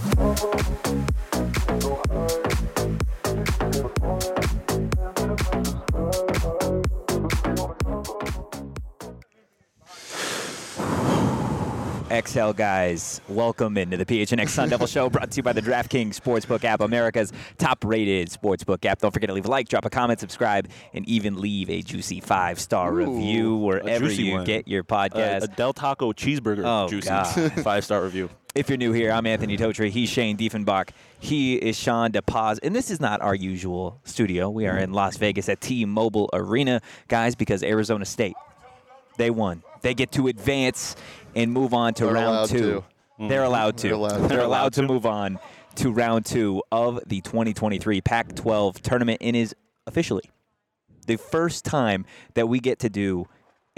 Thank you. Exhale, guys. Welcome into the PHNX Sun Devil Show, brought to you by the DraftKings Sportsbook app, America's top-rated sportsbook app. Don't forget to leave a like, drop a comment, subscribe, and even leave a juicy five-star review wherever you one. get your Uh, podcast. a Del Taco cheeseburger Oh, juicy five star review. If you're new here, I'm Anthony Totri. He's Shane Diefenbach. He is Sean DePaz. And this is not our usual studio. We are in Las Vegas at T-Mobile Arena, guys, because Arizona State, they won. They get to advance and move on to They're round two. to. Mm. They're allowed to. They're allowed. They're allowed to move on to round two of the 2023 Pac-12 tournament and is officially the first time that we get to do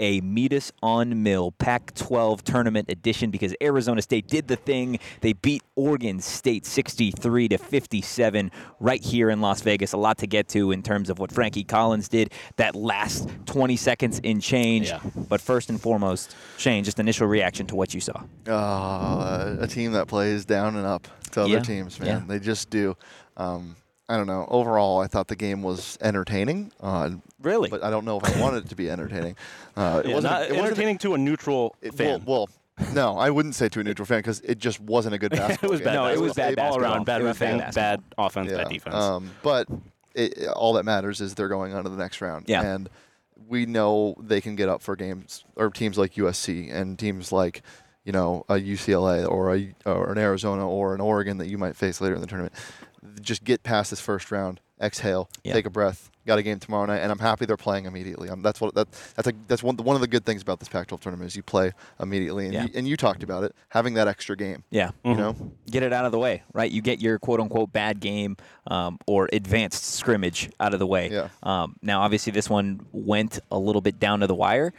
a Meet Us on Mill Pac 12 tournament edition because Arizona State did the thing. They beat Oregon State 63 to 57 right here in Las Vegas. A lot to get to in terms of what Frankie Collins did that last 20 seconds in change. Yeah. But first and foremost, Shane, just initial reaction to what you saw. Uh, a team that plays down and up to other Yeah, teams, man. yeah. They just do. Um, I don't know. Overall, I thought the game was entertaining. Uh, Really? But I don't know if I wanted it to be entertaining. Uh, it Yeah, wasn't. not it wasn't entertaining to a neutral it- fan. Well, well, no, I wouldn't say to a neutral fan because it just wasn't a good basketball. it was game. bad. No, it was bad basketball. all around. Bad It bad refing, bad offense, Yeah. bad defense. Um, but it, all that matters is they're going on to the next round. Yeah. And we know they can get up for games or teams like USC and teams like, you know, a UCLA or a or an Arizona or an Oregon that you might face later in the tournament. Just get past this first round, exhale, Yeah. take a breath. Got a game tomorrow night, and I'm happy they're playing immediately. Um, that's what that, that's a, that's one one of the good things about this Pac-12 tournament is you play immediately, and, Yeah. you, and you talked about it having that extra game. Yeah. You know, get it out of the way, right? You get your quote unquote bad game um, or advanced scrimmage out of the way. Yeah. Um, now, obviously, this one went a little bit down to the wire.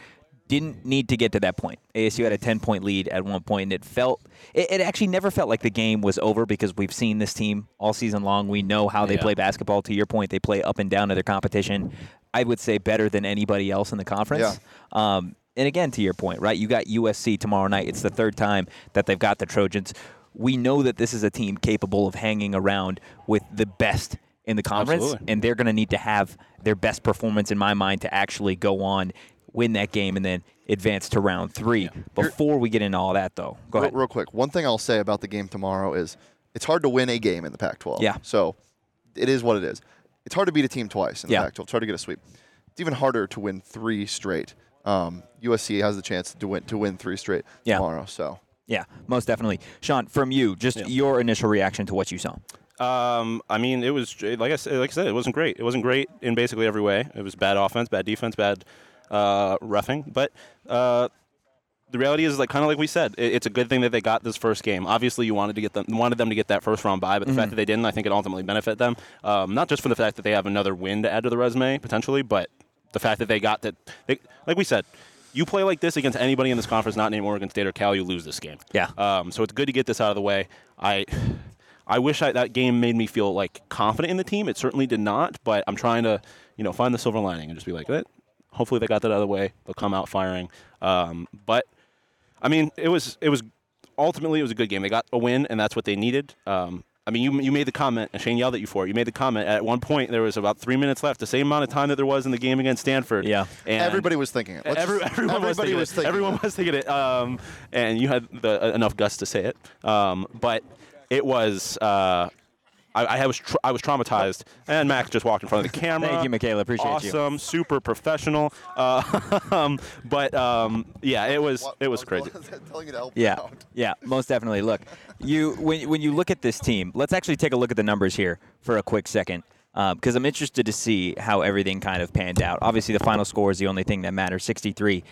Didn't need to get to that point. ASU had a 10 point lead at one point, and it felt, it, it actually never felt like the game was over because we've seen this team all season long. We know how they Yeah. play basketball. To your point, they play up and down to their competition. I would say better than anybody else in the conference. Um, and again, to your point, right? You got USC tomorrow night. It's the third time that they've got the Trojans. We know that this is a team capable of hanging around with the best in the conference, Absolutely. and they're going to need to have their best performance, in my mind, to actually go on, win that game, and then advance to round three. Before we get into all that, though, go real, ahead. real quick, one thing I'll say about the game tomorrow is it's hard to win a game in the Pac-12. Yeah. So it is what it is. It's hard to beat a team twice in the Yeah. Pac-12. It's hard to get a sweep. It's even harder to win three straight. Um, USC has the chance to win to win three straight Yeah. tomorrow. So Yeah, most definitely. Sean, from you, just Yeah. your initial reaction to what you saw. Um, I mean, it was like I said, like I said, it wasn't great. It wasn't great in basically every way. It was bad offense, bad defense, bad uh, roughing. But uh, the reality is, like kind of like we said, it, it's a good thing that they got this first game. Obviously, you wanted to get them, wanted them to get that first round bye, but the fact that they didn't, I think it ultimately benefit them. Um, not just for the fact that they have another win to add to the resume potentially, but the fact that they got that. They, like we said. You play like this against anybody in this conference, not named Oregon State or Cal, you lose this game. Yeah. Um, so it's good to get this out of the way. I, I wish I, that game made me feel like confident in the team. It certainly did not, but I'm trying to, you know, find the silver lining and just be like, eh, hopefully they got that out of the way. They'll come out firing. Um, but I mean, it was it was ultimately it was a good game. They got a win, and that's what they needed. Um, I mean, you, you made the comment, and Shane yelled at you for it. You made the comment. At one point, there was about three minutes left, the same amount of time that there was in the game against Stanford. Yeah. And Everybody was thinking it. Let's Every, just- everyone was thinking was it. thinking Everyone it. was thinking it. Um, and you had the, uh, enough guts to say it. Um, but it was. Uh, I, I was tr- I was traumatized, and Max just walked in front of the camera. Thank you, Michaela. Appreciate you. awesome, super professional. Uh, um, but um, yeah, it was What- it was what crazy. telling you to help Yeah, out. yeah, most definitely. Look, you when when you look at this team, let's actually take a look at the numbers here for a quick second, because I'm interested to see how everything kind of panned out. Obviously, the final score is the only thing that matters. 63.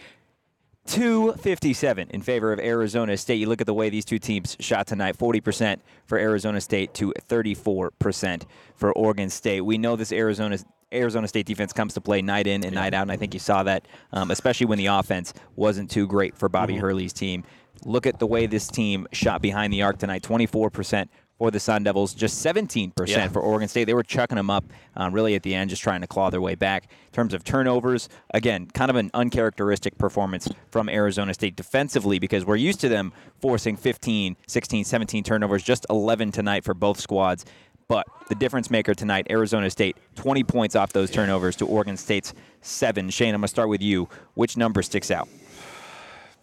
257 in favor of Arizona State. You look at the way these two teams shot tonight 40% for Arizona State to 34% for Oregon State. We know this Arizona Arizona State defense comes to play night in and night out, and I think you saw that, um, especially when the offense wasn't too great for Bobby Hurley's team. Look at the way this team shot behind the arc tonight 24% for the Sun Devils, just 17% Yeah. for Oregon State. They were chucking them up um, really at the end, just trying to claw their way back. In terms of turnovers, again, kind of an uncharacteristic performance from Arizona State defensively because we're used to them forcing 15, 16, 17 turnovers, just 11 tonight for both squads. But the difference maker tonight, Arizona State, 20 points off those turnovers to Oregon State's seven. Shane, I'm going to start with you. Which number sticks out?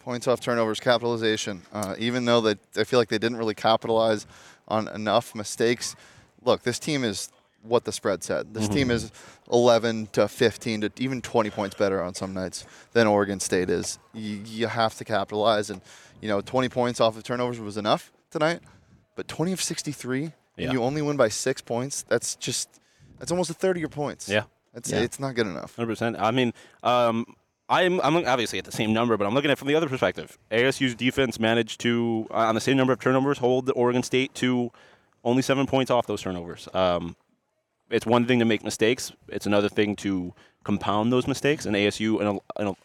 Points off turnovers, capitalization. Uh, even though they, I feel like they didn't really capitalize on enough mistakes. Look, this team is what the spread said. This team is 11 to 15 to even 20 points better on some nights than Oregon State is. You, you have to capitalize, and you know, 20 points off of turnovers was enough tonight, but 20 of 63, Yeah. and you only win by six points. That's just that's almost a third of your points. Yeah. That's Yeah. it's not good enough. Hundred percent. I mean, um, I'm I'm obviously at the same number, but I'm looking at it from the other perspective. ASU's defense managed to, uh, on the same number of turnovers, hold the Oregon State to only seven points off those turnovers. Um, it's one thing to make mistakes; it's another thing to compound those mistakes. And ASU and, and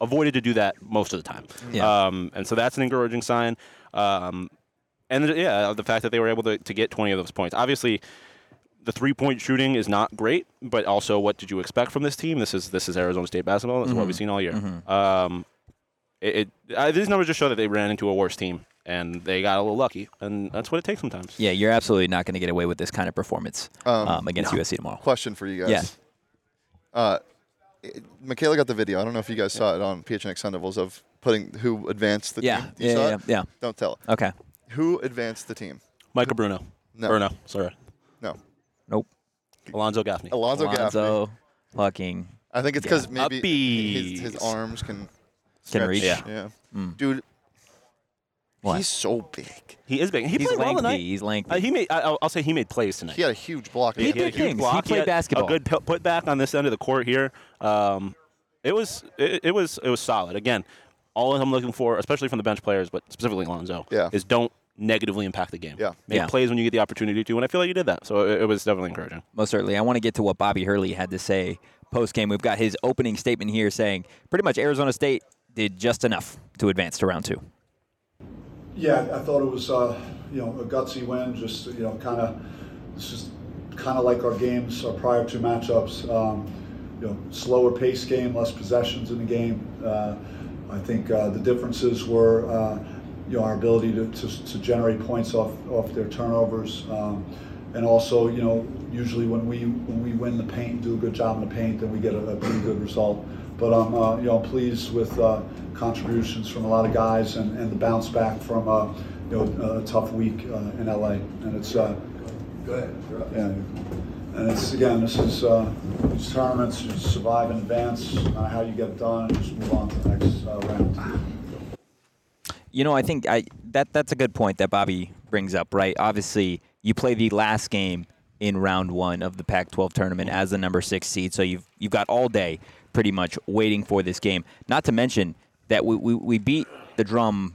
avoided to do that most of the time. Yeah. Um, and so that's an encouraging sign. Um, and yeah, the fact that they were able to, to get 20 of those points. Obviously, the three point shooting is not great, but also what did you expect from this team? This is this is Arizona State basketball. This is what we've seen all year. Um, it, it uh, these numbers just show that they ran into a worse team and they got a little lucky, and that's what it takes sometimes. Yeah, you're absolutely not going to get away with this kind of performance Um, um, against USC tomorrow. Question for you guys. Yeah. Uh, it- Michaela got the video. I don't know if you guys saw it on PHNX Sun Devils of putting who advanced the Yeah, team. You yeah, saw yeah, it? yeah. Don't tell. Okay. Who advanced the team? Michael Bruno. No. Bruno. Sorry. No. Nope. Alonzo Gaffney. Alonzo, Gaffney. Alonzo fucking I think it's because maybe his, his arms can Can reach. Yeah. Yeah. Mm. Dude, What? he's so big. He is big. He he's played well tonight. He's lengthy. Uh, he made. I, I'll, I'll say he made plays tonight. He had a huge block. He at the did end. a huge things. He played had basketball. A good pu- put back on this end of the court here. Um, it was it, it was it was solid. Again, all I'm looking for, especially from the bench players, but specifically Lonzo, Yeah. is don't negatively impact the game. Yeah. Make Yeah. plays when you get the opportunity to, and I feel like you did that. So it, it was definitely encouraging. Most certainly. I want to get to what Bobby Hurley had to say post game. We've got his opening statement here saying pretty much Arizona State did just enough to advance to round two. Yeah, I thought it was, uh, you know, a gutsy win. Just you know, kind of, it's just kind of like our games, our prior two matchups. Um, you know, slower pace game, less possessions in the game. Uh, I think uh, the differences were, uh, you know, our ability to, to, to generate points off off their turnovers, um, and also, you know, usually when we when we win the paint, do a good job in the paint, then we get a, a pretty good result. But I'm, uh, you know, pleased with uh, contributions from a lot of guys and, and the bounce back from, uh, you know, a tough week uh, in LA. And it's, uh, go ahead. Yeah. And it's again, this is uh, these tournaments. You survive in advance, how you get it done, and just move on to the next uh, round. You know, I think I that that's a good point that Bobby brings up, right? Obviously, you play the last game in round one of the Pac-12 tournament as the number six seed, so you've you've got all day pretty much waiting for this game. Not to mention that we we, we beat the drum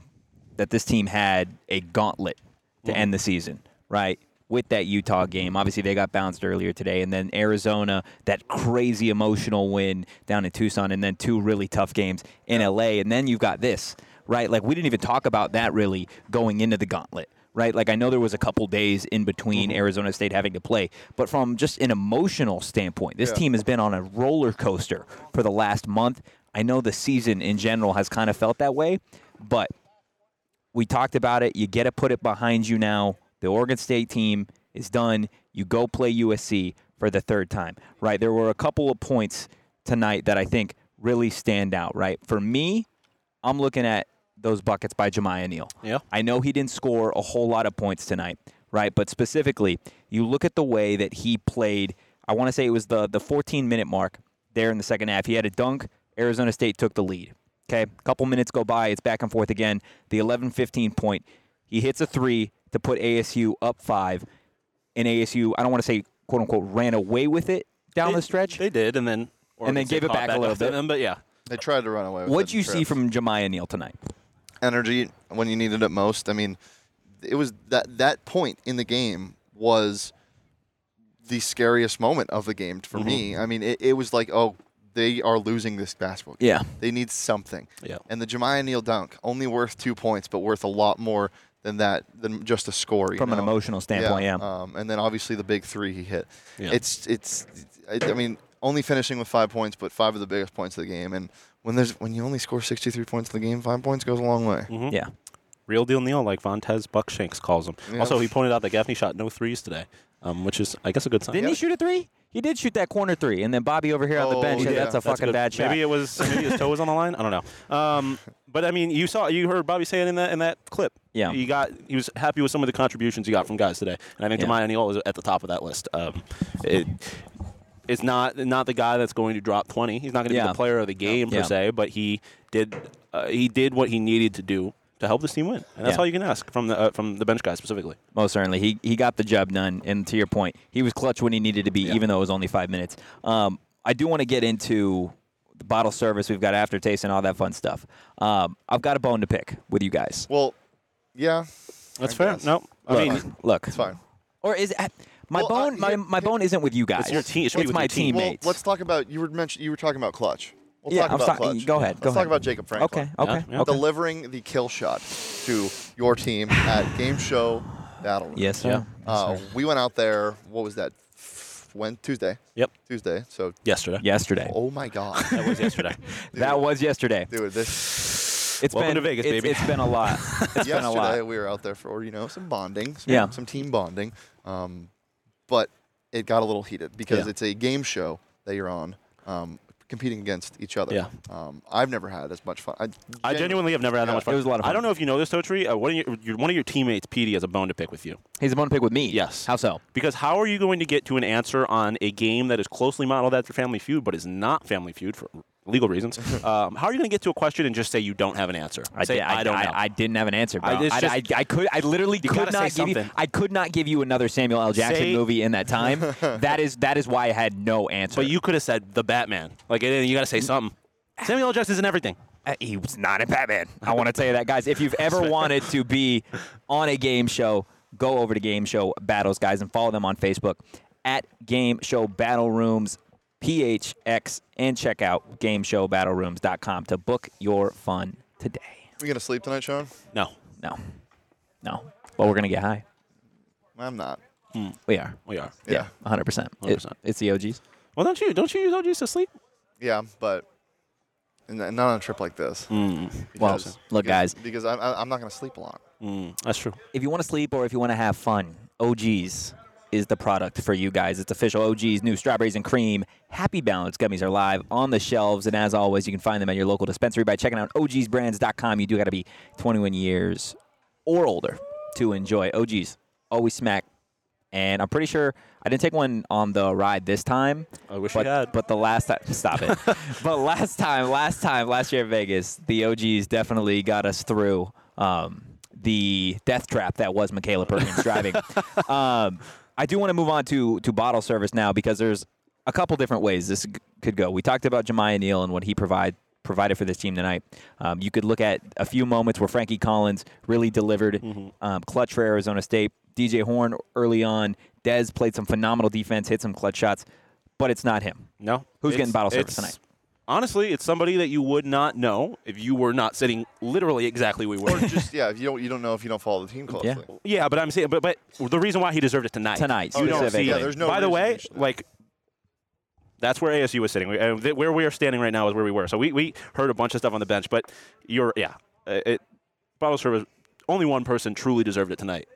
that this team had a gauntlet to end the season, right? With that Utah game, obviously they got bounced earlier today, and then Arizona, that crazy emotional win down in Tucson, and then two really tough games in LA, and then you've got this, right? Like we didn't even talk about that really going into the gauntlet, right? Like I know there was a couple days in between mm-hmm. Arizona State having to play, but from just an emotional standpoint, this Yeah. team has been on a roller coaster for the last month. I know the season in general has kind of felt that way, but we talked about it. You get to put it behind you now. The Oregon State team is done. You go play USC for the third time, right? There were a couple of points tonight that I think really stand out, right? For me, I'm looking at those buckets by Jamiya Neal. Yeah. I know he didn't score a whole lot of points tonight, right? But specifically, you look at the way that he played. I want to say it was the the 14 minute mark there in the second half. He had a dunk. Arizona State took the lead. Okay, a couple minutes go by. It's back and forth again. The 11-15 point. He hits a three to put ASU up five, and ASU. I don't want to say quote unquote ran away with it down They- the stretch. They did, and then And then State gave it caught back a little bit. Them, but yeah, They tried to run away with What'd it you see from Jamiya Neal tonight? Energy when you needed it most. I mean, it was that that point in the game was the scariest moment of the game for me. Mm-hmm. I mean, it, it was like, oh, they are losing this basketball. game. Yeah. they need something. Yeah. and the Jamiya Neal dunk only worth two points, but worth a lot more than that than just a score. From an emotional standpoint, yeah. Um, and then obviously the big three he hit. Yeah. It's it's. I, I mean, only finishing with five points, but five of the biggest points of the game. And when there's when you only score 63 points in the game, five points goes a long way. Mhm. Yeah. real deal Neil, like Vontez Buckshanks calls him. Yeah. Also, he pointed out that Gaffney shot no threes today, um, which is, I guess, a good sign. Didn't he shoot a three? He did shoot that corner three, and then Bobby over here on the Oh, bench yeah. that's a That's fucking good. bad shot. Maybe it was maybe his toe was on the line. I don't know. Um, but I mean, you saw you heard Bobby say it in that in that clip. Yeah. he got he was happy with some of the contributions he got from guys today, and I think Yeah. Jamiya Neal was at the top of that list. Um, it, it's not not the guy that's going to drop twenty. He's not going to Yeah. be the player of the game Yeah. per se, but he did uh, he did what he needed to do to help this team win, and that's Yeah. all you can ask from the uh, from the bench guy specifically. Most certainly, he he got the job done. And to your point, he was clutch when he needed to be, Yeah. even though it was only five minutes. Um, I do want to get into the bottle service. We've got aftertaste and all that fun stuff. Um, I've got a bone to pick with you guys. Well, yeah, That's I fair. guess. No, I Look, mean look, it's fine. or is it, my Well, uh, bone? my, my bone isn't with you guys. your team- it It's with my your team. Well, teammates. let's talk about you were mention you were talking about clutch. We'll Yeah, talk I'm about sorry. clutch. Go ahead, Let's go talk ahead. about Jacob Franklin. okay, okay, yeah. okay. Delivering the kill shot to your team at game show battle. Yes, sir. Yeah. Yes, Uh, sir. we went out there. What was that? When Tuesday. Yep. Tuesday. So. yesterday. Yesterday. Oh my God, That was yesterday. that was yesterday. dude! This It's Welcome been to Vegas, it's- baby. It's been a lot. It's been a lot. yesterday we were out there for you know some bonding, some, Yeah. some team bonding. Um, but it got a little heated because Yeah. it's a game show that you're on, um, competing against each other. Yeah. Um, I've never had as much fun. I, I genuinely have never had that much fun. It was a lot of fun. I don't know if you know this, Totri. Uh, one, of your, your, one of your teammates, Petey, has a bone to pick with you. He's a bone to pick with me. Yes. How so? Because how are you going to get to an answer on a game that is closely modeled after Family Feud, but is not Family Feud for legal reasons? um, how are you going to get to a question and just say you don't have an answer? I, say did, I, don't I, know. I didn't have an answer, bro. I- I, just- I, I could. I literally could not say give you. I could not give you another Samuel L. Jackson Say- movie in that time. that is that is why I had no answer. but you could have said the Batman. Like you got to say something. Samuel L. Jackson's in everything. Uh, he was not in Batman. I want to tell you that, guys. If you've ever wanted to be on a game show, go over to Game Show Battles, guys, and follow them on Facebook at Game Show Battle Rooms, PHX, and check out GameShowBattleRooms.com to book your fun today. We gonna sleep tonight, Sean? No, No, no. But we're gonna get high. I'm not. We are. we are. Yeah. 100. percent 100%. It's the OGs. Well, don't you? Don't you use OGs to sleep? Yeah, but and not on a trip like this. Well, Because- look, because- guys. Because I'm, I'm not gonna sleep a lot. Mm, that's true. if you want to sleep or if you want to have fun, OG's is the product for you guys. It's official. OG's new strawberries and cream Happy Balance gummies are live on the shelves, and as always, you can find them at your local dispensary by checking out ogsbrands.com. You do got to be 21 years or older to enjoy OG's. Always smack. And I'm pretty sure I didn't take one on the ride this time. I wish but, you had. But the last time, stop it. but last time, last time, last year in Vegas, the OGs definitely got us through um, the death trap that was Michaela Perkins driving. um, I do want to move on to to bottle service now because there's a couple different ways this could go. We talked about Jamiya Neal and what he provide provided for this team tonight. Um, you could look at a few moments where Frankie Collins really delivered um, clutch for Arizona State. DJ Horne early on. Dez played some phenomenal defense, hit some clutch shots, but it's not him. No. Who's getting bottle service tonight? Honestly, it's somebody that you would not know if you were not sitting literally exactly where we were. Or just yeah, if you don't you don't know if you don't follow the team closely. Yeah. Yeah, but I'm saying, but but the reason why he deserved it tonight. Tonight, you don't see. Yeah, there's no By the way, like that's where ASU was sitting. We- uh, th- where we are standing right now is where we were. So we, we heard a bunch of stuff on the bench, but you're yeah. uh, It bottle service. Only one person truly deserved it tonight.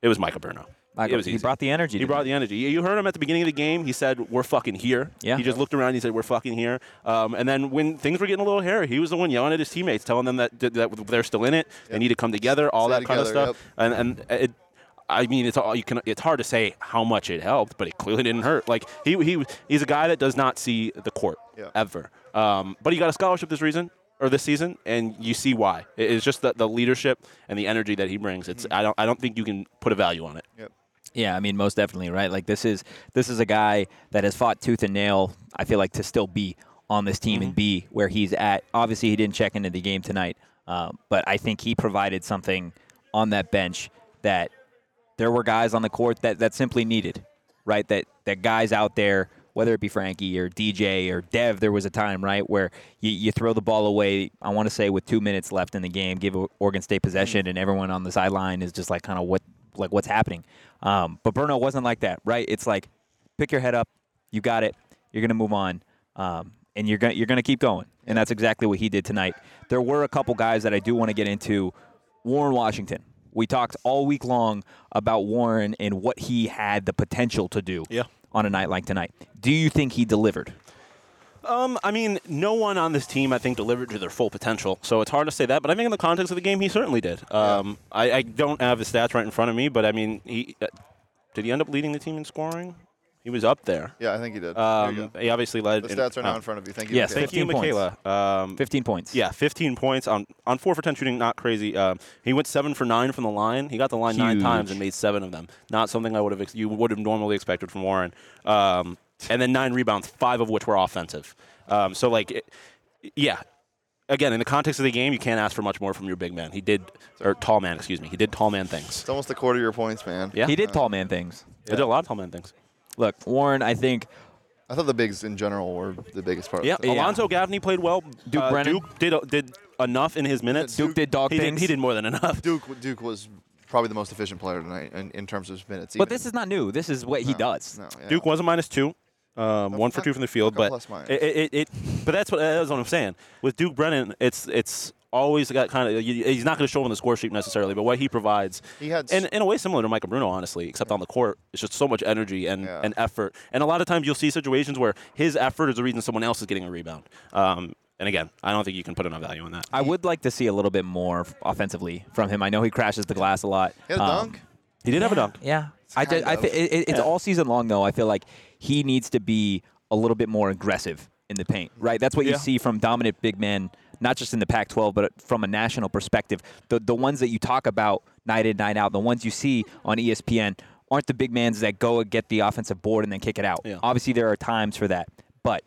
It was Michael Bruno. Michael, it was he easy. brought the energy. He brought me. the energy. You heard him at the beginning of the game. He said, "We're fucking here." Yeah. He just looked around. and He said, "We're fucking here." Um, and then when things were getting a little hairy, he was the one yelling at his teammates, telling them that that they're still in it. They need to come together. All Stay that kind of together, stuff. And and it, I mean, it's all you can. It's hard to say how much it helped, but it clearly didn't hurt. Like he he he's a guy that does not see the court Yeah. ever. Um, but he got a scholarship this reason or this season, and you see why. It's just the, the leadership and the energy that he brings. It's I don't I don't think you can put a value on it. Yep. Yeah, I mean, most definitely, right? Like this is this is a guy that has fought tooth and nail. I feel like to still be on this team and be where he's at. Obviously, he didn't check into the game tonight, um, but I think he provided something on that bench that there were guys on the court that, that simply needed, right? That that guys out there, whether it be Frankie or DJ or Dev, there was a time, right, where you, you throw the ball away. I want to say with two minutes left in the game, give Oregon State possession, and everyone on the sideline is just like kind of what like what's happening. Um, but Bruno wasn't like that, right? It's like pick your head up, you got it, you're gonna move on, um, and you're gonna you're gonna keep going, and that's exactly what he did tonight. There were a couple guys that I do want to get into. Warren Washington. We talked all week long about Warren and what he had the potential to do Yeah. on a night like tonight. Do you think he delivered? Um, I mean, no one on this team, I think, delivered to their full potential. So it's hard to say that. But I think in the context of the game, he certainly did. Um, I, I don't have the stats right in front of me, but I mean, he uh, did he end up leading the team in scoring? He was up there. Yeah, I think he did. Um, he obviously led. the in- stats are now oh, in front of you. Thank you. Yes, Michaela. Thank you, 15. Michaela. Um, 15 points. Yeah, 15 points on on four for 10 shooting. Not crazy. Um, he went seven for nine from the line. He got the line nine times and made seven of them. Not something I would have ex- you would have normally expected from Warren. And then nine rebounds, five of which were offensive. Um, so like, it, yeah. Again, in the context of the game, you can't ask for much more from your big man. He did, or tall man, excuse me. He did tall man things. It's almost a quarter of your points, man. Yeah, He did tall man things. He did a lot of tall man things. Look, Warren, I think I thought the bigs in general were the biggest part. Yeah, of the. Alonzo Gaffney played well. Duke Uh, Brennan? Duke did did enough in his minutes. Duke did dog he things. Did, he did more than enough. Duke Duke was probably the most efficient player tonight in, in terms of minutes. but this is not new. This is what he does. No, yeah. Duke was a minus two, um, one for two from the field, but plus minus. it, it, it, but that's what that's what I'm saying. With Duke Brennan, it's it's always got kind of he's not going to show up on the score sheet necessarily, but what he provides, He had in, s- in a way similar to Michael Bruno, honestly, except on the court, it's just so much energy and, Yeah. and effort. And a lot of times you'll see situations where his effort is the reason someone else is getting a rebound. Um, and again, I don't think you can put enough value on that. I would like to see a little bit more offensively from him. I know he crashes the glass a lot. He had a Um, dunk. He did have a dunk. Yeah, I did. I it, it- it's Yeah. all season long though. I feel like he needs to be a little bit more aggressive in the paint. Right. That's what you see from dominant big men, not just in the Pac-12, but from a national perspective. The the ones that you talk about night in night out, the ones you see on ESPN, aren't the big mans that go and get the offensive board and then kick it out. Yeah. Obviously, there are times for that, but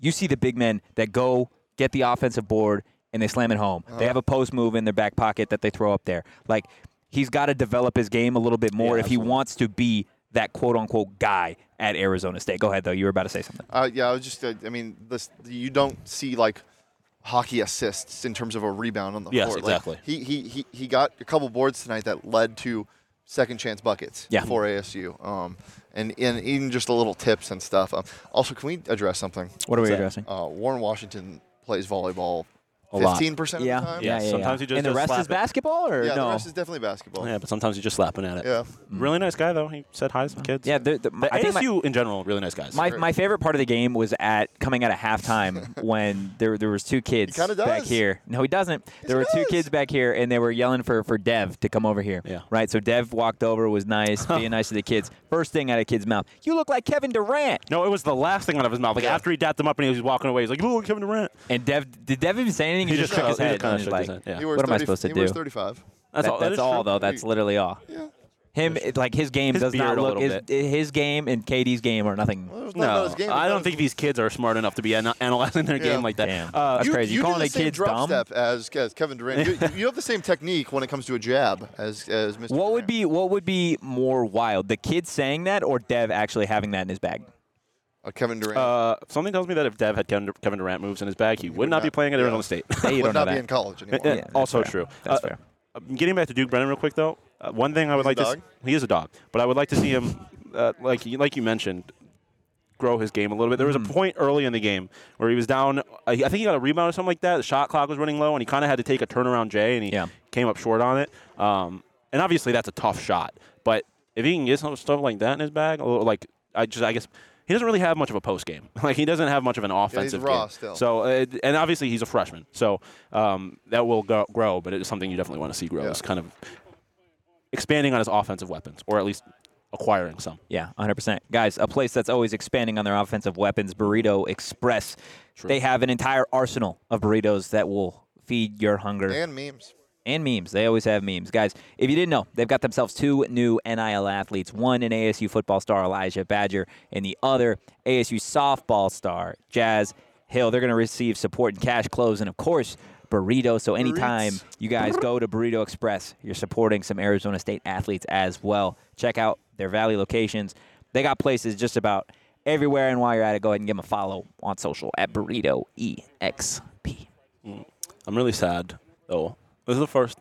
you see the big men that go get the offensive board and they slam it home. Uh-huh. They have a post move in their back pocket that they throw up there. Like he's got to develop his game a little bit more Yeah, if he wants to be that quote unquote guy at Arizona State. Go ahead though. You were about to say something. Uh, yeah, I was just. Uh, I mean, this you don't see like hockey assists in terms of a rebound on the Yes, court. Like, exactly. he, he he he got a couple boards tonight that led to second chance buckets Yeah. for ASU. Um, and and even just a little tips and stuff. Um, also, can we address something? What are we that? addressing? Uh, Warren Washington plays volleyball A lot. fifteen percent of Yeah. the time. yeah, yeah, sometimes yeah. he just and the does rest slap is it. basketball or Yeah, no? the rest is definitely basketball. Yeah, but sometimes you're just slapping at it. Yeah. Mm. Really nice guy though. He said hi to the kids. yeah, the, the, The I think my- ASU in general, really nice guys. My, my favorite part of the game was at coming out of halftime when there there was two kids kinda back here. No, he doesn't. there were he two kids back here, and they were yelling for, for Dev to come over here. Yeah. Right. So Dev walked over, was nice, being nice to the kids. First thing out of kid's mouth, you look like Kevin Durant. no, it was the last thing out of his mouth. Like Yeah. after he dapped him up and he was walking away, he's like, "Look, Kevin Durant." And Dev did Dev even say anything? He, He just just shook his kinda- he head. just kinda and was shook his like, head, yeah. He What am I supposed to he do? wears thirty-five. That's that- all. that that's all true. though. That's literally all. Yeah. Him, it, like his game His does not look his, his game and Katie's game are nothing. Well, there's No, his game, I don't think these kids are smart enough to be ana- analyzing their Yeah. game like that. Damn. Uh, That's you, crazy. You Calling do a the same kid drop dumb? step as, as Kevin Durant. you, you have the same technique when it comes to a jab as as Mr. What would be what would be more wild? The kid saying that or Dev actually having that in his bag? Uh, Kevin Durant? uh, something tells me that if Dev had Kevin Kevin Durant moves in his bag, he would not be playing at yeah. Arizona State. Hey, you would don't know not be that. in college anymore. Yeah, Yeah, also fair. true. That's Uh, fair. uh, Getting back to Duke Brennan real quick though, uh, one thing I would He's a like to dog? s- he is a dog, but I would like to see him uh, like you- like you mentioned grow his game a little bit. There was Mm-hmm. a point early in the game where he was down. uh, I think he got a rebound or something like that. The shot clock was running low, and he kind of had to take a turnaround J, and he Yeah. came up short on it. Um, and obviously that's a tough shot. But if he can get some stuff like that in his bag, a little, like I just I guess he doesn't really have much of a post game. Like he doesn't have much of an offensive raw game. still. So uh, and obviously he's a freshman, so um, that will go, grow. But it's something you definitely want to see grow. Yeah. Is kind of expanding on his offensive weapons, or at least acquiring some. Yeah, 100%. Guys, a place that's always expanding on their offensive weapons, Burrito Express. They have an entire arsenal of burritos that will feed your hunger And memes. And memes. They always have memes. Guys, if you didn't know, they've got themselves two new NIL athletes one an ASU football star, Elijah Badger, and the other ASU softball star, Jazz Hill. They're going to receive support in cash, clothes, and of course, burrito. So anytime Burritos. you guys go to Burrito Express, you're supporting some Arizona State athletes as well. Check out their Valley locations. They got places just about everywhere. And while you're at it, go ahead and give them a follow on social at Burrito EXP. Mm. I'm really sad though. This is the first.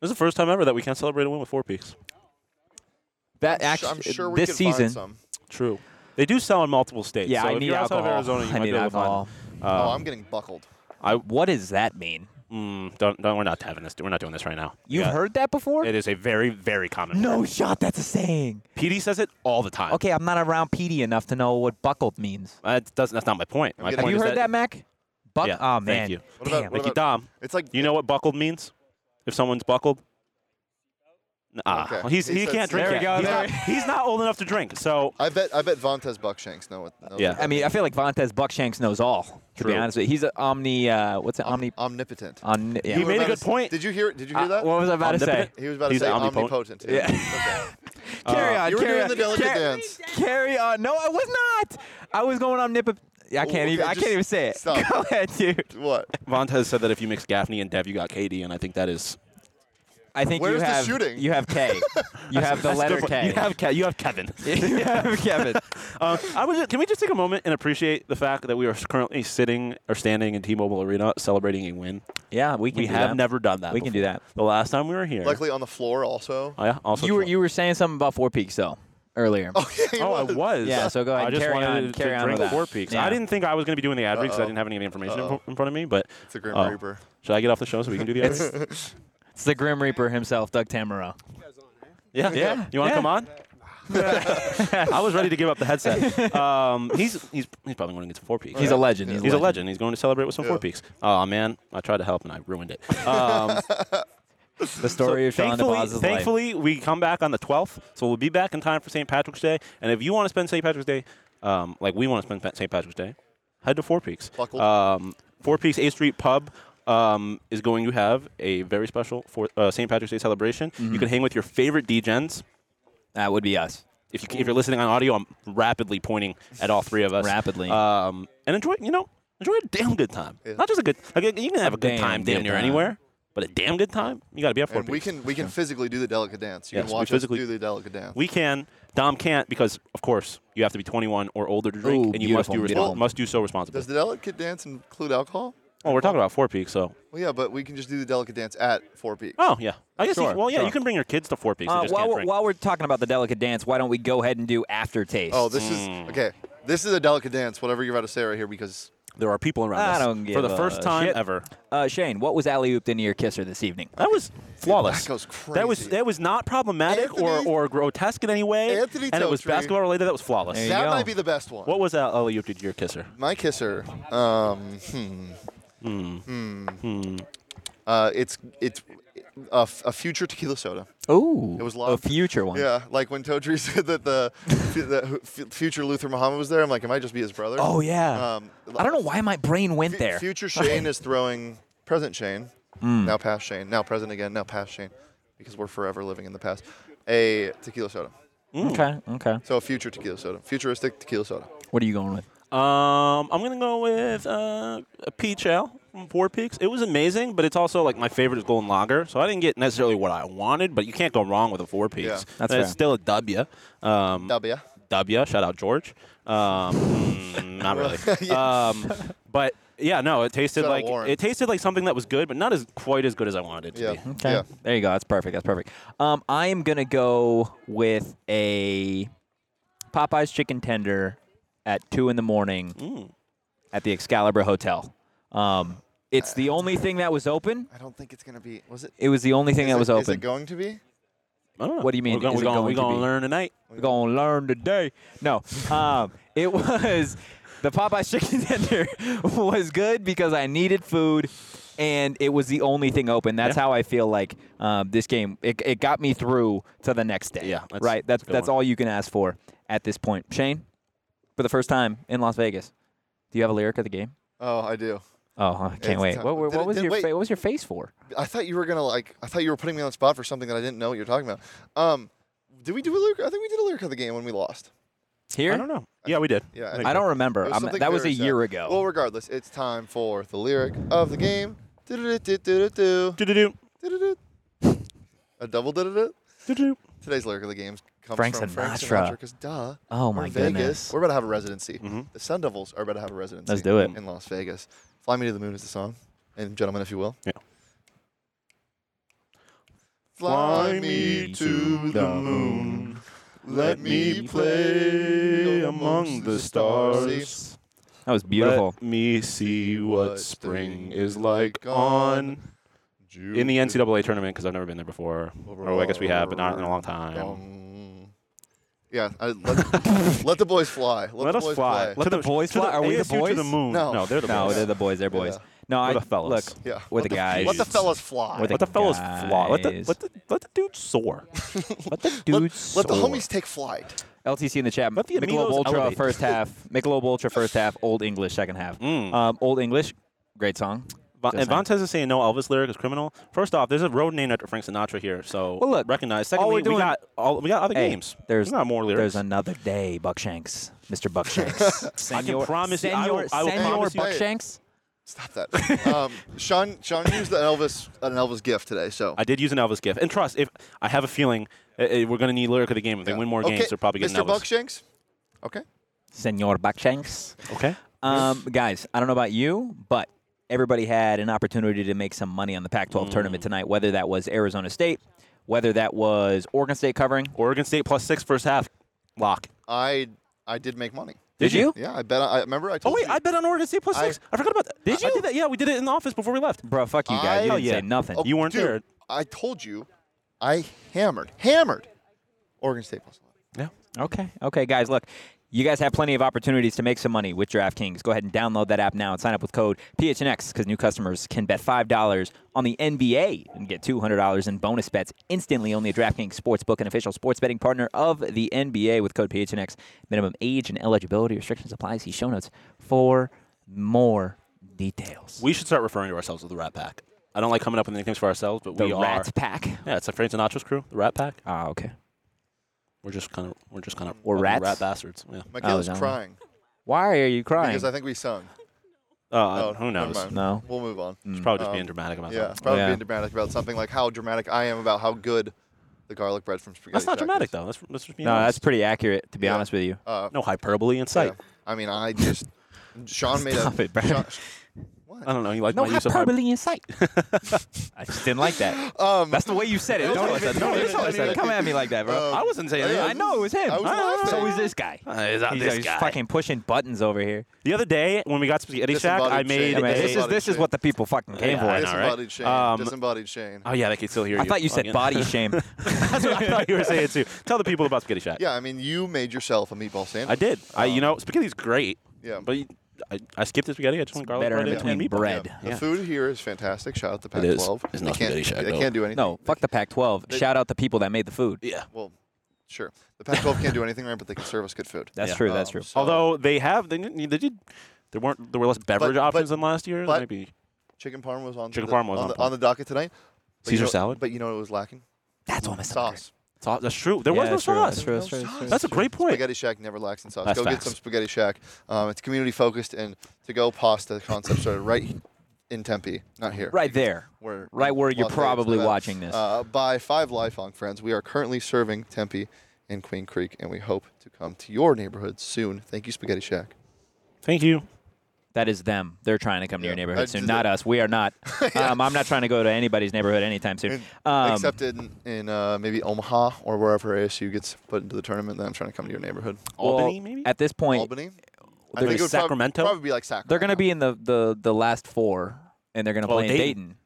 This is the first time ever that we can't celebrate a win with four peaks. That actually, I'm sure we this could season, find some. True. They do sell in multiple states. Yeah, so I if need you're outside alcohol. of Arizona, you I might need be able to find- alcohol. oh, I'm getting buckled. I. What does that mean? mm, don't, don't. We're not having this. We're not doing this right now. You've Yeah. heard that before? It is a very, very common. no word. shot. That's a saying. PD says it all the time. Okay, I'm not around PD enough to know what buckled means. That doesn't. That's not my point. My Have Have point you is heard that, Mac? Buck- Yeah, oh thank man. you. What about- Damn. what Thank you, about- Dom. It's like You know what buckled means? If someone's buckled. Ah, Okay. he's, He he said can't drink There we yet. go, He's, not, he's not old enough to drink. So I bet I bet Vontez Buckshanks know what. Knows Yeah. what I that mean, I feel like Vontez Buckshanks knows all. To be honest with you, he's an omni. Uh, what's it? Omni. omnipotent. On, yeah. He You made a good to- point. Did you hear? Did you hear Uh, that? what was I about to say? He was about to say omnipotent. omnipotent. Yeah. Okay. Carry on. You were carry doing on. the delicate Car- dance. Carry on. No, I was not. I was going omnipot. I can't okay, even. I can't even say it. stop. Go ahead, dude. What? Vontez said that if you mix Gaffney and Dev, you got KD, and I think that is. I think Where's you the have. shooting? You have K. You have the letter different. K. You have Ke- you have Kevin. you have Kevin. Uh, I was. Can we just take a moment and appreciate the fact that we are currently sitting or standing in T-Mobile Arena celebrating a win? Yeah, we can. We do have that. never done that. We can do before. that. The last time we were here. Likely on the floor also. Oh yeah. Also. You were you were saying something about Four Peaks though earlier. Oh, yeah, he Oh, I was. was. Yeah, so go ahead I just carry wanted on- to carry on drink with. Four Peaks. Yeah. I didn't think I was going to be doing the ad read because I didn't have any information in Uh-oh. in front of me. But It's a Grim Oh. Reaper. should I get off the show so we can do the ad read? It's the Grim Reaper himself, Doug Tamaro. Yeah. Yeah, You want to yeah. come on? I was ready to give up the headset. Um, he's he's he's probably going to get some Four Peaks. He's a legend. He's, He's a legend. He's going to celebrate with some Yeah. Four Peaks. Oh man, I tried to help and I ruined it. Um, The story of Sean thankfully, DeBoz's life. thankfully, we come back on the 12th, so we'll be back in time for St. Patrick's Day. And if you want to spend St. Patrick's Day, um, like we want to spend St. Patrick's Day, head to Four Peaks. Um, Four Peaks 8th Street Pub um, is going to have a very special for, uh, St. Patrick's Day celebration. Mm-hmm. You can hang with your favorite DGens. That would be us. If, you, if you're listening on audio, I'm rapidly pointing at all three of us. Rapidly. Um, and enjoy, you know, enjoy a damn good time. Yeah. Not just a good, like, you can have a good time damn good near time. anywhere, but a damn good time, you got to be at Four And we can we can physically do the delicate dance. You Yes, can we watch us physically- do the delicate dance. We can. Dom can't because, of course, you have to be 21 or older to drink, Ooh, and you must do, beautiful, respo- beautiful. must do so responsibly. Does the delicate dance include alcohol? oh, we're talking about Four Peaks, so. Well, yeah, but we can just do the delicate dance at Four Peaks. Oh yeah, I guess. Sure, you, well, yeah, sure. you can bring your kids to Four Peaks. Uh, just while, can't we're, while we're talking about the delicate dance, why don't we go ahead and do aftertaste? Oh, this Mm. is okay. This is a delicate dance. Whatever you're about to say right here, because there are people around I us don't for the give first a time shit. ever. uh, Shane, what was alley ooped into your kisser this evening? That was flawless. that goes That was that was not problematic or, Anthony- or grotesque in any way. Anthony and it was Totri. basketball related. That was flawless. There you that go. might be the best one. What was that alley oop to your kisser? My kisser. Um, hmm. Hmm. Hmm. Uh, it's it's a, f- a future tequila soda. Oh, It was a future one. Yeah, like when Totri said that the, the f- future Luther Muhammad was there. I'm like, it might just be his brother. Oh yeah. Um, I don't know why my brain went Fu- there. Future Shane is throwing present Shane, Mm. now past Shane, now present again, now past Shane, because we're forever living in the past. A tequila soda. Okay, okay. So a future tequila soda, futuristic tequila soda. What are you going with? Um, I'm gonna go with uh, a peach ale from Four Peaks. It was amazing, but it's also like my favorite is Golden Lager. So I didn't get necessarily what I wanted, but you can't go wrong with a Four Peaks. Yeah. That's And it's still a W. Um, W. W. Shout out George. Um, mm, not really. um, but yeah, no, it tasted Shout like it tasted like something that was good, but not as quite as good as I wanted it to Yeah. be. Okay. Yeah. There you go. That's perfect. That's perfect. Um, I am gonna go with a Popeyes chicken tender at two in the morning Mm. at the Excalibur Hotel. Um, It's the only thing that was open. I don't think it's gonna be. Was it? It was the only thing is that it- was open. Is it going to be? I don't know. What do you mean, We're going, is we're it going, going we're to going be? to learn tonight. We're gonna learn today. No, um, it was the Popeyes chicken tender was good because I needed food, and it was the only thing open. That's Yeah. how I feel like um, this game. It, it got me through to the next day. Yeah, that's- right. That's that's that's all you can ask for at this point. Shane, for the first time in Las Vegas, do you have a lyric of the game? Oh, I do. Oh, I can't wait. What, what, what was did- your wait. fa- what was your face for? I thought you were gonna like. I thought you were putting me on the spot for something that I didn't know what you were talking about. Um, did we do a lyric? I think we did a lyric of the game when we lost. Here, I don't know. Yeah, we did. Yeah, think I don't remember. Was I'm- that was a very sad. year ago. Well, regardless, it's time for the lyric of the game. A double do-do-do. Do-do-do. Today's lyric of the game comes Frank from Frank Sinatra. Sinatra. Because duh. oh we're my Vegas. goodness. We're about to have a residency. Mhm. The Sun Devils are about to have a residency. Let's do it. in Las Vegas. Fly Me to the Moon is the song, and gentlemen, if you will. Yeah. Fly me to the moon. Let me play among the stars. That was beautiful. Let me see what What spring spring is like on in the NCAA tournament because I've never been there before. Or I guess we have, but not in a long time. Yeah, I, let, let the boys fly. Let, Let the us boys fly. Play. Let To the boys to fly? Are we the ASU To the moon. No. they're the No, boys. they're the boys. They're boys. Yeah. No, I We're the fellas. look. Yeah, We're the guys. Let the fellas fly. We're the Let the fellas fly. Let the guys. let the let the dude soar. Let the let, dudes let the soar. homies take flight. LTC in the chat. Let the Michelob amigos Ultra elevate. first half. Michelob Ultra first half. Old English second half. Mm. Um, Old English, great song. Von- Just and saying. Vontez is saying no Elvis lyric is criminal. First off, there's a road named after Frank Sinatra here, so Well, look, recognize. all we're Secondly, we got all we got other Hey, games. There's we got more lyrics. There's another day, Buckshanks, Mr. Buckshanks. Senor, promise you- I will- I will Senor promise you- Buckshanks. Stop that. um, Sean Sean used an Elvis an Elvis gift today, so I did use an Elvis gift, and trust if I have a feeling uh, uh, we're going to need lyric of the game. If they win more okay, games, they're probably getting Mr. Elvis. Buckshanks. Okay. Senor Buckshanks. Okay. Um, guys, I don't know about you, but everybody had an opportunity to make some money on the Pac-12 Mm. tournament tonight. Whether that was Arizona State, whether that was Oregon State covering. Oregon State plus six first half. Lock. I I did make money. Did you? Yeah, I bet. I remember I told. Oh wait, you. I bet on Oregon State plus I- six. I forgot about that. Did I- I you? did that. Yeah, we did it in the office before we left. Bro, fuck you guys. You I- didn't yeah. say nothing. Oh, You weren't dude, there. I told you, I hammered, hammered, Oregon State plus. Yeah. Okay. Okay, guys, look. You guys have plenty of opportunities to make some money with DraftKings. Go ahead and download that app now and sign up with code PHNX because new customers can bet $5 on the NBA and get $200 in bonus bets instantly. Only at DraftKings Sportsbook, an official sports betting partner of the NBA with code PHNX. Minimum age and eligibility restrictions apply. See show notes for more details. We should start referring to ourselves as the Rat Pack. I don't like coming up with nicknames for ourselves, but the we are. The Rat. Pack. Yeah, it's like Frank Sinatra's crew, the Rat Pack. Ah, okay. We're just kind of we're just kind of We're rats? rat bastards. Yeah. Michaela's no. crying Why are you crying? because I think we sung. Uh, Oh, who never knows? mind. no. We'll move on. It's probably just Um, being dramatic about Yeah, that. probably Yeah. being dramatic about something like how dramatic I am about how good the garlic bread from Spaghetti That's not Shack dramatic is. though. That's, that's just being No, that's honest. pretty accurate, to be Yeah. honest with you. Uh, no hyperbole in sight. yeah. I mean, I just Sean made Stop a. it, bro. Sean, I don't know. You like No my use of hyperbole? hyperbole in sight. I just didn't like that. um, That's the way you said it. Don't, Don't listen, even- don't don't listen, even- listen. Come at me like that, bro. Um, I wasn't saying that. I know it was him. I was laughing. so is this guy. Uh, is he's, this he's guy? fucking pushing buttons over here. The other day when we got Spaghetti Shack, I made. shame. I mean, this is this is what the people fucking came Yeah, for. I know, right? disembodied Shane. Um, disembodied Shane. Oh yeah, they can still hear you. I thought you said body shame. That's what I thought you were saying too. Tell the people about Spaghetti Shack. Yeah, I mean, you made yourself a meatball sandwich. I did. I, you know, spaghetti's great. Yeah. But you- I, I skipped the spaghetti. I just went garlic Better bread and- between and meatball. bread. The Yeah. food here is fantastic. Shout out to It is. Pac-12. It's they not can't, Spaghetti Shack, They can't do anything. No, fuck the Pac-12. They- Shout out the people that made the food. Yeah. Well, sure. The Pac-12 can't do anything right, but they can serve us good food. That's Yeah. true. That's Um, true. so- Although they have, they, didn't- they did. There weren't. There were less beverage but- options than last year. but- Maybe chicken parm was on. Chicken the, parm was on, on the, on the docket tonight. But you Caesar know- salad? But you know what was lacking? That's what I'm Sauce. Sauce- that's true. There Yeah, was no that's true, sauce. that's true, that's true, that's true. That's a great point. Spaghetti Shack never lacks in sauce. That's go get some Spaghetti Shack. Um, it's community focused and to go pasta concept started right in Tempe, not here. Right there. Where, Right where you're probably watching this. Uh, by five lifelong friends. We are currently serving Tempe and Queen Creek, and we hope to come to your neighborhood soon. Thank you, Spaghetti Shack. Thank you. That is them. They're trying to come to Yeah. your neighborhood I soon, just- not us. We are not. um, I'm not trying to go to anybody's neighborhood anytime soon. And- Um, Except in, in uh, maybe Omaha or wherever ASU gets put into the tournament, then I'm trying to come to your neighborhood. well, Albany, maybe? At this point, Albany? I There's think it would Sacramento? Probably be like Sacramento. they're going to be in the, the, the last four, and they're going to Well, play in Dayton. Dayton.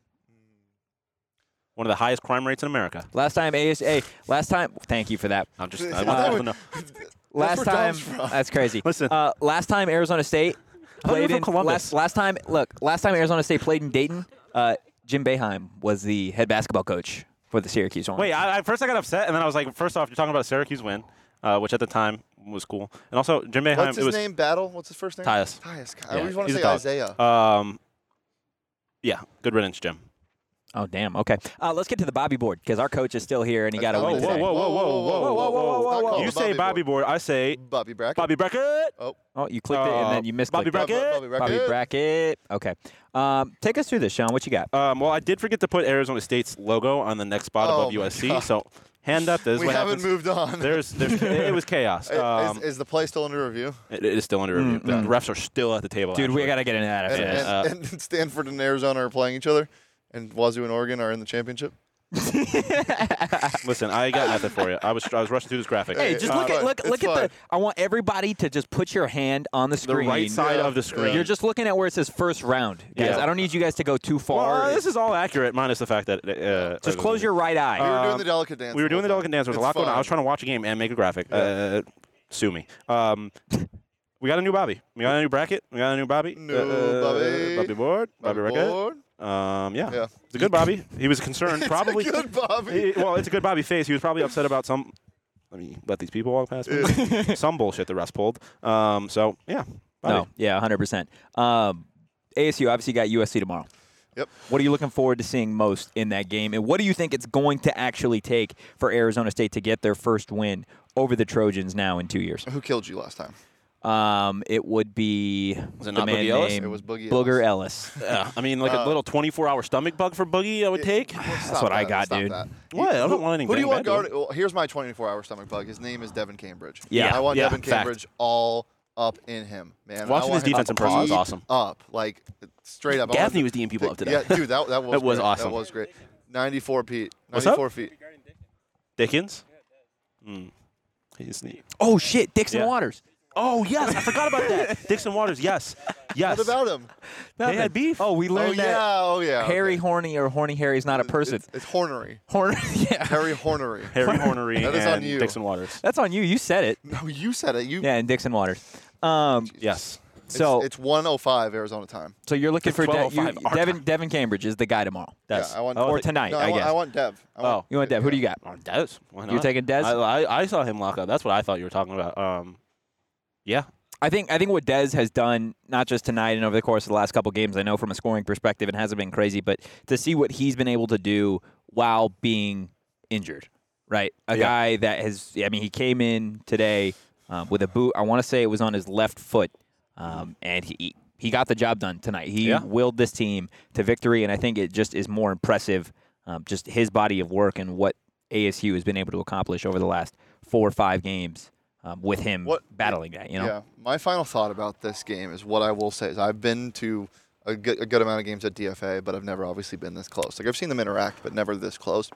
One of the highest crime rates in America. Last time ASA, last time. Thank you for that. I'm just. I That want people would- to. Last where time, that's crazy. Listen. uh, last time Arizona State thought you were played in Columbus. last, last time. Look, last time Arizona State played in Dayton, uh, Jim Boeheim was the head basketball coach for the Syracuse Orange. Wait, I, I, first I got upset, and then I was like, first off, you're talking about a Syracuse win, uh, which at the time was cool, and also Jim Boeheim. What's it his was name? Battle. What's his first name? Tyus. Tyus. Yeah, I always want to say. Isaiah. Um, yeah, good riddance, Jim. Oh damn. Okay. Uh, let's get to the Bobby board because our coach is still here and he got a Whoa, win whoa, today. whoa, whoa, whoa, whoa, whoa, whoa, whoa, whoa, Not whoa. called You say Bobby board. board, I say Bobby Brackett. Bobby Brackett. Oh, Oh, you clicked it and Uh, then you missed Bobby clicked it. Bobby Brackett. Bobby bracket. Okay. Um, take us through this, Sean. What you got? Um, well, I did forget to put Arizona State's logo on the next spot Oh above USC. God. So hand up. This we what haven't happens. moved on. There's, there's, it was chaos. Is- Um, is, is the play still under review? it, it is still under review. The refs are still at the table. Dude, we got to get into that after And, this. Yeah, and, and Stanford and Arizona are playing each other, and Wazoo and Oregon are in the championship. Listen, I got nothing for you. I was, I was rushing through this graphic. Hey, just look fine. at look It's look at the. I want everybody to just put your hand on the the screen. right side Yeah. of the screen. You're just looking at where it says first round, guys. Yeah. I don't need you guys to go too far. Well, this is all accurate, minus the fact that. Uh, just close your right eye. We were doing Um, the delicate dance. We were doing the delicate dance. There was a It's lot going on. I was trying to watch a game and make a graphic. Uh, sue me. Um, we got a new Bobby. We got a new bracket. We got a new Bobby. New uh, Bobby. Bobby board. Bobby, Bobby record. Board. Um, yeah. Yeah. It's a good Bobby. He was concerned. probably. A good Bobby. He- well, it's a good Bobby face. He was probably upset about some. Let me let these people walk past me. some bullshit the refs pulled. Um, so yeah. Bobby. no, yeah, 100. percent um, ASU obviously got USC tomorrow. Yep. What are you looking forward to seeing most in that game, and what do you think it's going to actually take for Arizona State to get their first win over the Trojans now in two years? Who killed you last time? Um, it would be Was it the not man Boogie Ellis? named It was Boogie Booger Ellis. Yeah, I mean, like a Uh, little 24-hour stomach bug for Boogie. I would take. Stop what I that, got, stop dude. that. What? I don't want anything Who do you want bad to him. guarding? Well, here's my 24-hour stomach bug. His name is Devin Cambridge. Yeah, I want yeah, Devin fact. Cambridge all up in him, man. I Watching want his him defense in person was beat awesome. Up, like straight up. I want Gaffney him- was D'ing people up today. Yeah, dude, that, that was That was great. awesome. That was great. 94 feet. What's up? 94 feet. Dickens. Mm. He's neat. oh shit, Dixon Yeah. Waters. Oh yes, I forgot about that. Dixon Waters. Yes, yes. What about him? They had beef. Oh, we Oh learned yeah, that oh yeah. Harry okay. Horny or Horny Harry is not a person. It's, it's Hornery. Horny, yeah. Harry Hornery. Harry Hornery That is and on you. Dixon Waters. That's on you. You said it. No, you said it. You. Yeah, and Dixon Waters. Um, Yes. So it's 105 Arizona time. so you're looking It's for De- you, Devin time. Devin Cambridge is the guy tomorrow. That's Yeah, I want- oh, or the- tonight, No, I, I, want, guess. I want Dev. I Oh. you want Dev? Who do you got? Oh, Dez. Why not? You're taking Dez? I, I, I saw him lock up. That's what I thought you were talking about. Um, yeah. I think I think what Dez has done, not just tonight and over the course of the last couple games, I know from a scoring perspective it hasn't been crazy, but to see what he's been able to do while being injured, right? A Yeah. guy that has, I mean, he came in today um, with a boot. I want to say it was on his left foot, um, and he he got the job done tonight. He Yeah. willed this team to victory, and I think it just is more impressive, um, just his body of work and what ASU has been able to accomplish over the last four or five games um, with him What- battling that. You know. Yeah. My final thought about this game is what I will say is I've been to a good, a good amount of games at DFA, but I've never obviously been this close. Like I've seen them interact, but never this close.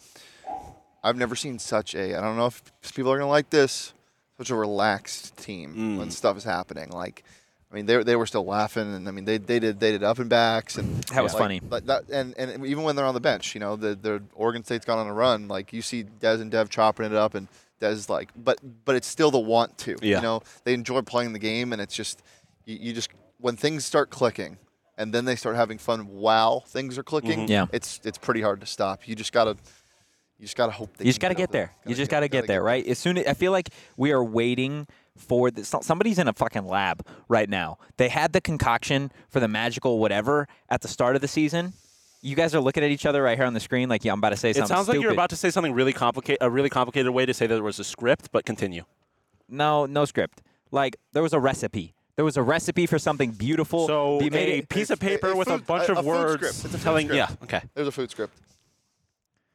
I've never seen such a. I don't know if people are gonna like this. Such a relaxed team when stuff is happening. Like, I mean, they they were still laughing, and I mean, they they did they did up and backs, and That was like- funny. Like that, and and even when they're on the bench, you know, the the Oregon State's gone on a run. Like you see Des and Dev chopping it up, and Des is like, but but it's still the want to. Yeah. You know, they enjoy playing the game, and it's just you, you just when things start clicking, and then they start having fun while things are clicking. Mm-hmm. Yeah. It's it's pretty hard to stop. You just gotta. You just gotta hope. They You just got to get over there. You just got to get there, there. right? As soon as I feel like we are waiting for this, somebody's in a fucking lab right now. They had the concoction for the magical whatever at the start of the season. You guys are looking at each other right here on the screen, like, yeah, I'm about to say something. It something. sounds like you're about to say something really complicated, a really complicated way to say that there was a script, but continue. No, no script. Like there was a recipe. There was a recipe for something beautiful. So They made a it- piece of paper a with a bunch a- of a food words script. It's a food telling. script. Yeah. Okay. There's a food script.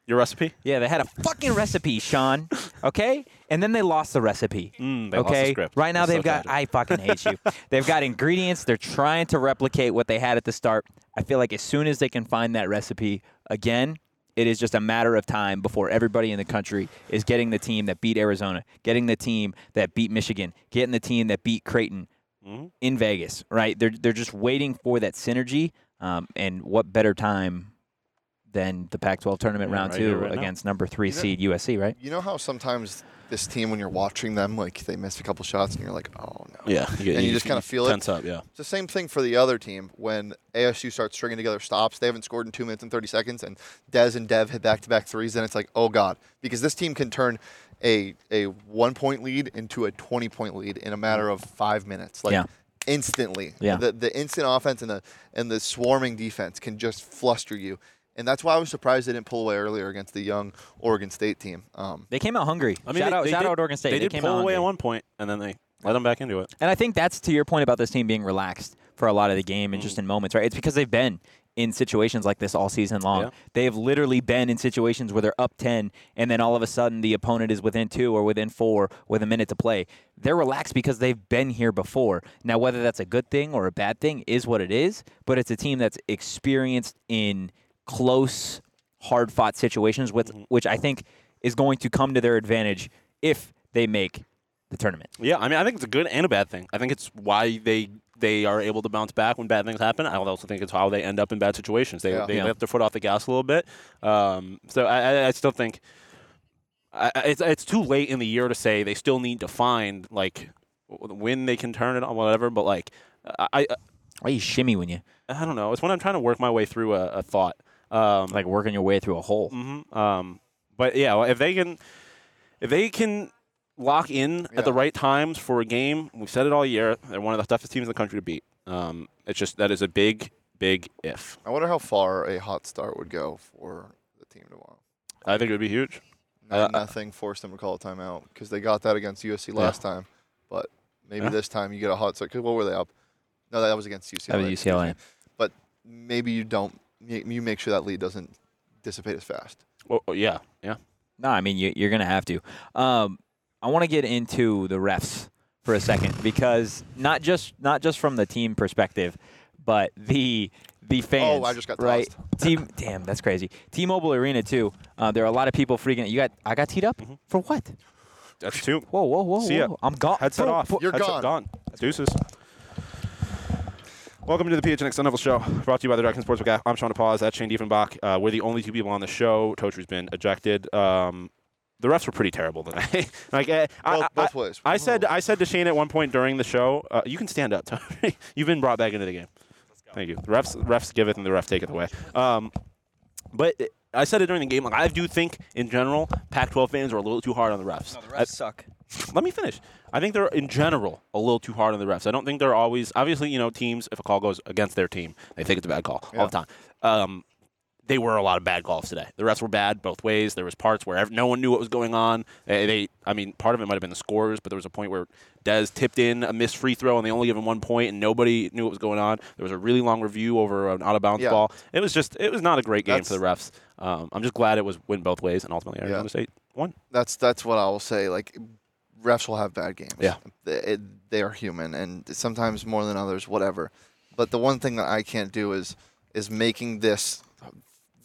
Your recipe. Yeah, they had a fucking recipe, Sean. Okay, and then they lost the recipe. Mm, they lost okay, the script. right now That's they've got. tragic. I fucking hate you. they've got ingredients. They're trying to replicate what they had at the start. I feel like as soon as they can find that recipe again, it is just a matter of time before everybody in the country is getting the team that beat Arizona, getting the team that beat Michigan, getting the team that beat Creighton Mhm. in Vegas. Right? They're they're just waiting for that synergy. Um, and what better time than the Pac-12 tournament Yeah, round right two here, right now. against number three You know- seed USC, right? You know how sometimes this team, when you're watching them, like they miss a couple shots, and you're like, oh no. Yeah, And you just kinda feel it. tense up. Yeah, It's the same thing for the other team. When ASU starts stringing together stops, they haven't scored in two minutes and 30 seconds, and Dez and Dev hit back to back threes, then it's like, oh God. Because this team can turn a, a one point lead into a 20 point lead in a matter of five minutes. Like, Yeah. instantly. Yeah. The, the instant offense and the, and the swarming defense can just fluster you. And that's why I was surprised they didn't pull away earlier against the young Oregon State team. Um, They came out hungry. I mean, shout they, out, they shout did, out Oregon State. They, did came pull out away at one point, and then they let them back into it. And I think that's to your point about this team being relaxed for a lot of the game and Mm. just in moments, right? It's because they've been in situations like this all season long. Yeah. They have literally been in situations where they're up 10 and then all of a sudden the opponent is within 2 or within 4 with a minute to play. They're relaxed because they've been here before. Now whether that's a good thing or a bad thing is what it is, but it's a team that's experienced in close hard-fought situations with Mm-hmm. which I think is going to come to their advantage if they make the tournament. Yeah, I mean, I think it's a good and a bad thing. I think it's why they they are able to bounce back when bad things happen. I also think it's how they end up in bad situations. They Yeah. they Yeah. lift their foot off the gas a little bit. Um, so I, I, I still think I, I- it's it's too late in the year to say they still need to find like when they can turn it on, whatever. But like I I, Why you shimmy when you I don't know. It's when I'm trying to work my way through a, a thought. Um, like working your way through a hole? hmm Um, but yeah, if they can, if they can lock in at the right times for a game, we've said it all year. They're one of the toughest teams in the country to beat. Um, it's just that is a big, big if. I wonder how far a hot start would go for the team tomorrow. I think it would be huge. Nine Uh, nothing forced them to call a timeout because they got that against USC last time. But maybe Yeah. this time you get a hot start. 'cause what were they up? No, that was against UCLA. That was UCLA. But maybe you don't. You you make sure that lead doesn't dissipate as fast. Oh, oh, yeah, yeah. No, I mean you, you're going to have to. Um, I want to get into the refs for a second because not just not just from the team perspective, but the the fans. Oh, I just got right. tossed. Team, damn, that's crazy. T-Mobile Arena too. Uh, there are a lot of people freaking. out. You got I got teed up Mm-hmm. for what? That's two. Whoa, whoa, whoa, See ya. whoa! I'm gone. Headset Bro, off. You're Headset gone. gone. Deuces. Welcome to the PHNX Sun Devil Show, brought to you by the Dragon Sportsbook. app. I'm Sean DePaz. That's Shane Diefenbach. Uh, we're the only two people on the show. Totri's been ejected. Um, the refs were pretty terrible tonight. like eh, I, Both- I, both I- ways. I said, I said to Shane at one point during the show, uh, "You can stand up, Totri. You've been brought back into the game. Thank you. The refs, refs give it, and the ref take it away." Um, but I said it during the game. Like I do think, in general, Pac-12 fans are a little too hard on the refs. The I- suck. let me finish. I think they're in general a little too hard on the refs. I don't think they're always obviously you know teams if a call goes against their team they think it's a bad call all the time. Um, they were a lot of bad calls today. The refs were bad both ways. There was parts where no one knew what was going on. They, they I mean, part of it might have been the scores, but there was a point where Dez tipped in a missed free throw and they only gave him one point and nobody knew what was going on. There was a really long review over an out of bounds Yeah. ball. It was just it was not a great game for the refs. Um, I'm just glad it was went both ways and ultimately Arizona Yeah. State won. That's that's what I will say. Like refs will have bad games. Yeah. they, it, they are human, and sometimes more than others, whatever. But the one thing that I can't do is is making this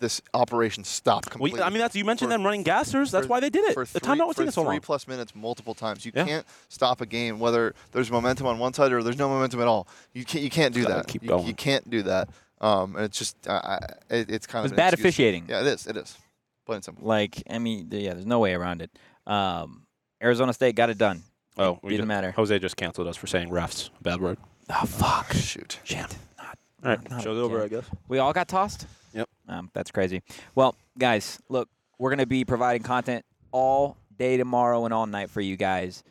this operation stop Well, completely. I mean, that's you mentioned For- them running gassers. That's for- why they did it. For the three, timeout was for taking so three plus minutes multiple times. You Yeah. can't stop a game whether there's momentum on one side or there's no momentum at all. You can't. You can't do Gotta that. keep you, going. you can't do that. Um, and it's just uh, it, it's kind It was of bad excuse. officiating. Yeah, it is. It is. Plain and simple. Like I mean, yeah, there's no way around it. Um, Arizona State got it done. Oh, It we didn't just- matter. Jose just canceled us for saying refs. Bad word. Oh fuck! Shoot. Shit. Not, All right, not show's over, I guess. We all got tossed. Yep. Um, that's crazy. Well, guys, look, we're gonna be providing content all day tomorrow and all night for you guys.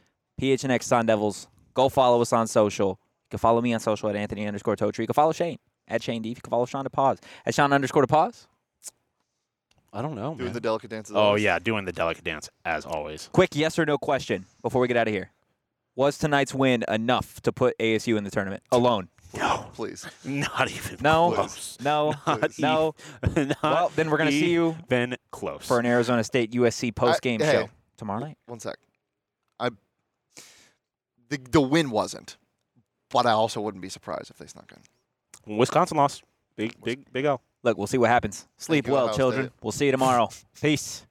PHNX Sun Devils. Go follow us on social. You can follow me on social at Anthony underscore Totri. You can follow Shane at Shane D. You can follow Sean DePaz at Sean underscore DePaz. I don't know, Doing man. the delicate dances. oh always. yeah, doing the delicate dance as always. Quick yes or no question before we get out of here. Was tonight's win enough to put ASU in the tournament alone? No, Please. not even No. close. No. Not no. even- not Well, then we're gonna see you Been close. for an Arizona State USC post game hey. show tomorrow night. One sec. I the the win wasn't, but I also wouldn't be surprised if they snuck in. Wisconsin lost. Big, big, big L. Look, we'll see what happens. Sleep you, well, Ohio children. State. We'll see you tomorrow. Peace.